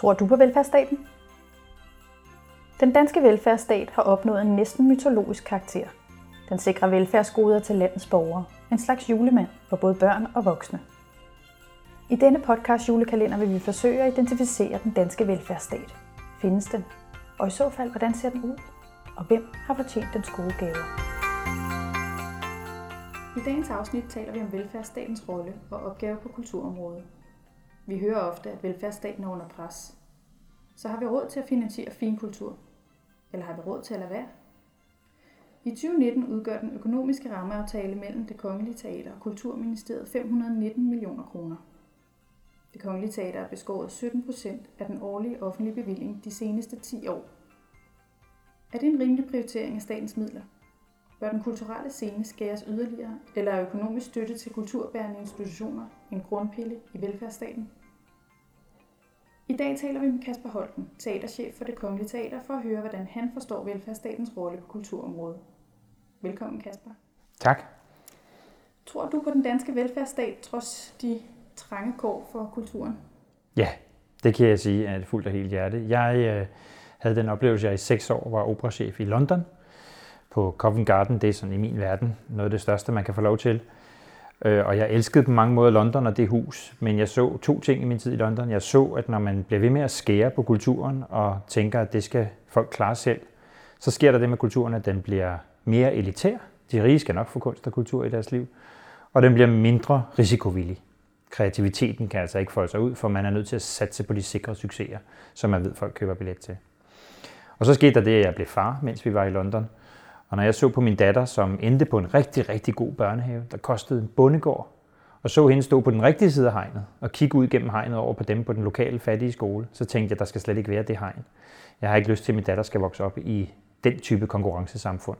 Tror du på velfærdsstaten? Den danske velfærdsstat har opnået en næsten mytologisk karakter. Den sikrer velfærdsgoder til landets borgere. En slags julemand for både børn og voksne. I denne podcast julekalender vil vi forsøge at identificere den danske velfærdsstat. Findes den? Og i så fald, hvordan ser den ud? Og hvem har fortjent dens gode gaver? I dagens afsnit taler vi om velfærdsstatens rolle og opgave på kulturområdet. Vi hører ofte, at velfærdsstaten er under pres. Så har vi råd til at finansiere fin kultur? Eller har vi råd til at lade være? I 2019 udgør den økonomiske rammeaftale mellem det Kongelige Teater og Kulturministeriet 519 millioner kroner. Det Kongelige Teater er beskåret 17 procent af den årlige offentlige bevilling de seneste 10 år. Er det en rimelig prioritering af statens midler? Bør den kulturelle scene skæres yderligere, eller er økonomisk støtte til kulturbærende institutioner en grundpille i velfærdsstaten? I dag taler vi med Kasper Holten, teaterchef for det Kongelige Teater, for at høre, hvordan han forstår velfærdsstatens rolle på kulturområdet. Velkommen, Kasper. Tak. Tror du på den danske velfærdsstat, trods de trange kår for kulturen? Ja, det kan jeg sige er fuldt og helt hjerte. Jeg øh, havde den oplevelse, at jeg i seks år var operachef i London på Covent Garden. Det er sådan i min verden noget af det største, man kan få lov til. Øh, og jeg elskede på mange måder London og det hus, men jeg så to ting i min tid i London. Jeg så, at når man bliver ved med at skære på kulturen og tænker, at det skal folk klare selv, så sker der det med kulturen, at den bliver mere elitær. De rige skal nok få kunst og kultur i deres liv. Og den bliver mindre risikovillig. Kreativiteten kan altså ikke folde sig ud, for man er nødt til at satse på de sikre succeser, som man ved, folk køber billet til. Og så skete der det, at jeg blev far, mens vi var i London. Og når jeg så på min datter, som endte på en rigtig, rigtig god børnehave, der kostede en bondegård, og så hende stå på den rigtige side af hegnet og kigge ud gennem hegnet over på dem på den lokale fattige skole, så tænkte jeg, der skal slet ikke være det hegn. Jeg har ikke lyst til, at min datter skal vokse op i den type konkurrencesamfund.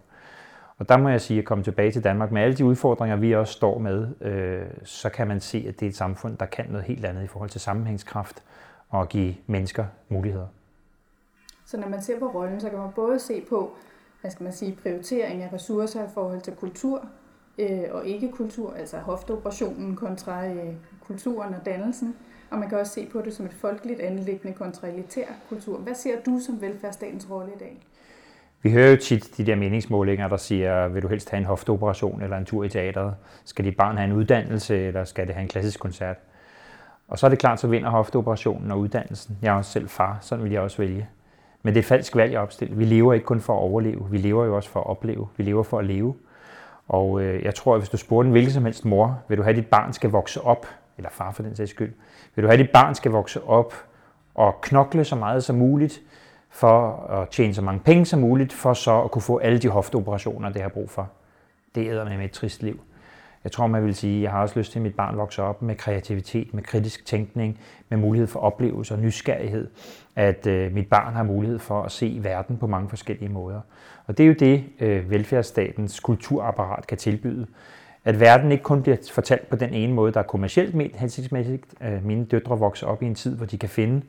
Og der må jeg sige, at komme tilbage til Danmark med alle de udfordringer, vi også står med, øh, så kan man se, at det er et samfund, der kan noget helt andet i forhold til sammenhængskraft og give mennesker muligheder. Så når man ser på rollen, så kan man både se på, hvad skal man sige, prioritering af ressourcer i forhold til kultur øh, og ikke-kultur, altså hofteoperationen kontra øh, kulturen og dannelsen. Og man kan også se på det som et folkeligt anlæggende kontra elitær kultur. Hvad ser du som velfærdsstatens rolle i dag? Vi hører jo tit de der meningsmålinger, der siger, vil du helst have en hofteoperation eller en tur i teateret? Skal dit barn have en uddannelse, eller skal det have en klassisk koncert? Og så er det klart, så vinder hofteoperationen og uddannelsen. Jeg er også selv far, sådan vil jeg også vælge. Men det er falsk valg at opstille. Vi lever ikke kun for at overleve, vi lever jo også for at opleve. Vi lever for at leve. Og øh, jeg tror, at hvis du spurgte en hvilken som helst mor, vil du have, at dit barn skal vokse op, eller far for den sags skyld, vil du have, at dit barn skal vokse op og knokle så meget som muligt, for at tjene så mange penge som muligt, for så at kunne få alle de hofteoperationer, det har brug for. Det æder med et trist liv. Jeg tror, man vil sige, at jeg har også lyst til, at mit barn vokser op med kreativitet, med kritisk tænkning, med mulighed for oplevelse og nysgerrighed. At øh, mit barn har mulighed for at se verden på mange forskellige måder. Og det er jo det, øh, velfærdsstatens kulturapparat kan tilbyde. At verden ikke kun bliver fortalt på den ene måde, der er kommercielt ment hensigtsmæssigt. Øh, mine døtre vokser op i en tid, hvor de kan finde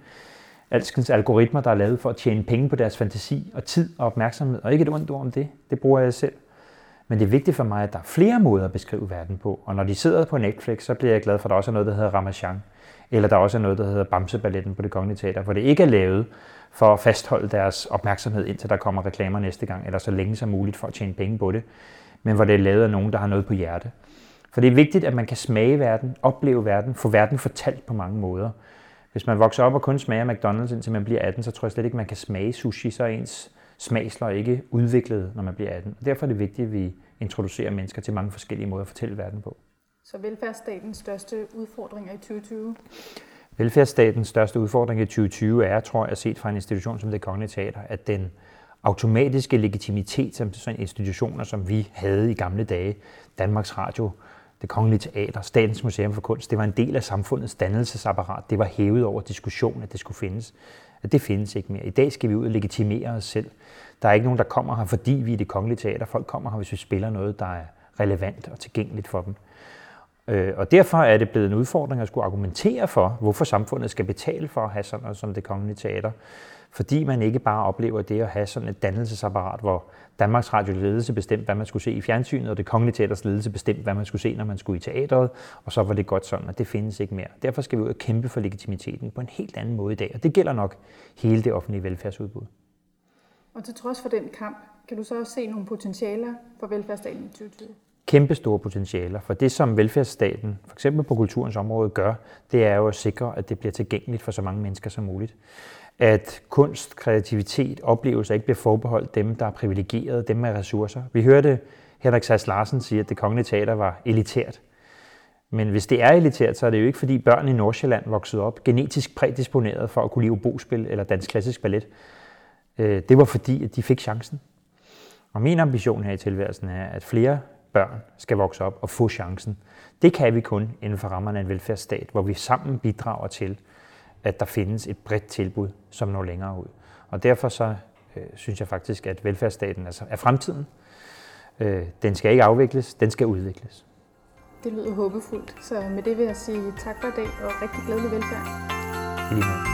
alskens algoritmer, der er lavet for at tjene penge på deres fantasi og tid og opmærksomhed. Og ikke et ondt ord om det. Det bruger jeg selv. Men det er vigtigt for mig, at der er flere måder at beskrive verden på. Og når de sidder på Netflix, så bliver jeg glad for, at der også er noget, der hedder Ramachan. Eller der også er noget, der hedder Bamseballetten på det kongelige teater, hvor det ikke er lavet for at fastholde deres opmærksomhed, indtil der kommer reklamer næste gang, eller så længe som muligt for at tjene penge på det, men hvor det er lavet af nogen, der har noget på hjerte. For det er vigtigt, at man kan smage verden, opleve verden, få verden fortalt på mange måder. Hvis man vokser op og kun smager McDonald's, indtil man bliver 18, så tror jeg slet ikke, man kan smage sushi, så ens smagsløg ikke udviklet, når man bliver 18. Og derfor er det vigtigt, at vi introducerer mennesker til mange forskellige måder at fortælle verden på. Så velfærdsstatens største udfordringer i 2020? Velfærdsstatens største udfordring i 2020 er, tror jeg, set fra en institution som det Kongelige Teater, at den automatiske legitimitet som sådan institutioner, som vi havde i gamle dage, Danmarks Radio, det Kongelige Teater, Statens Museum for Kunst, det var en del af samfundets dannelsesapparat. Det var hævet over diskussion, at det skulle findes. At det findes ikke mere. I dag skal vi ud og legitimere os selv. Der er ikke nogen, der kommer her, fordi vi er det kongelige teater. Folk kommer her, hvis vi spiller noget, der er relevant og tilgængeligt for dem. Øh, og derfor er det blevet en udfordring at skulle argumentere for, hvorfor samfundet skal betale for at have sådan noget som det kongelige teater. Fordi man ikke bare oplever det at have sådan et dannelsesapparat, hvor Danmarks Radio ledelse bestemte, hvad man skulle se i fjernsynet, og det kongelige teaters ledelse bestemte, hvad man skulle se, når man skulle i teatret, og så var det godt sådan, at det findes ikke mere. Derfor skal vi ud og kæmpe for legitimiteten på en helt anden måde i dag, og det gælder nok hele det offentlige velfærdsudbud. Og til trods for den kamp, kan du så også se nogle potentialer for velfærdsstaten i 2020? Kæmpe store potentialer, for det som velfærdsstaten, for eksempel på kulturens område, gør, det er jo at sikre, at det bliver tilgængeligt for så mange mennesker som muligt. At kunst, kreativitet, oplevelser ikke bliver forbeholdt dem, der er privilegerede, dem med ressourcer. Vi hørte Henrik Sass Larsen sige, at det kongelige teater var elitært. Men hvis det er elitært, så er det jo ikke fordi børn i Nordsjælland voksede op genetisk prædisponeret for at kunne lide bospil eller dansk klassisk ballet. Øh, det var fordi, at de fik chancen. Og min ambition her i tilværelsen er, at flere børn skal vokse op og få chancen. Det kan vi kun inden for rammerne af en velfærdsstat, hvor vi sammen bidrager til, at der findes et bredt tilbud, som når længere ud. Og derfor så øh, synes jeg faktisk, at velfærdsstaten altså er fremtiden. Øh, den skal ikke afvikles, den skal udvikles. Det lyder håbefuldt. Så med det vil jeg sige tak for i dag og rigtig glædelig velfærd. I lige måde.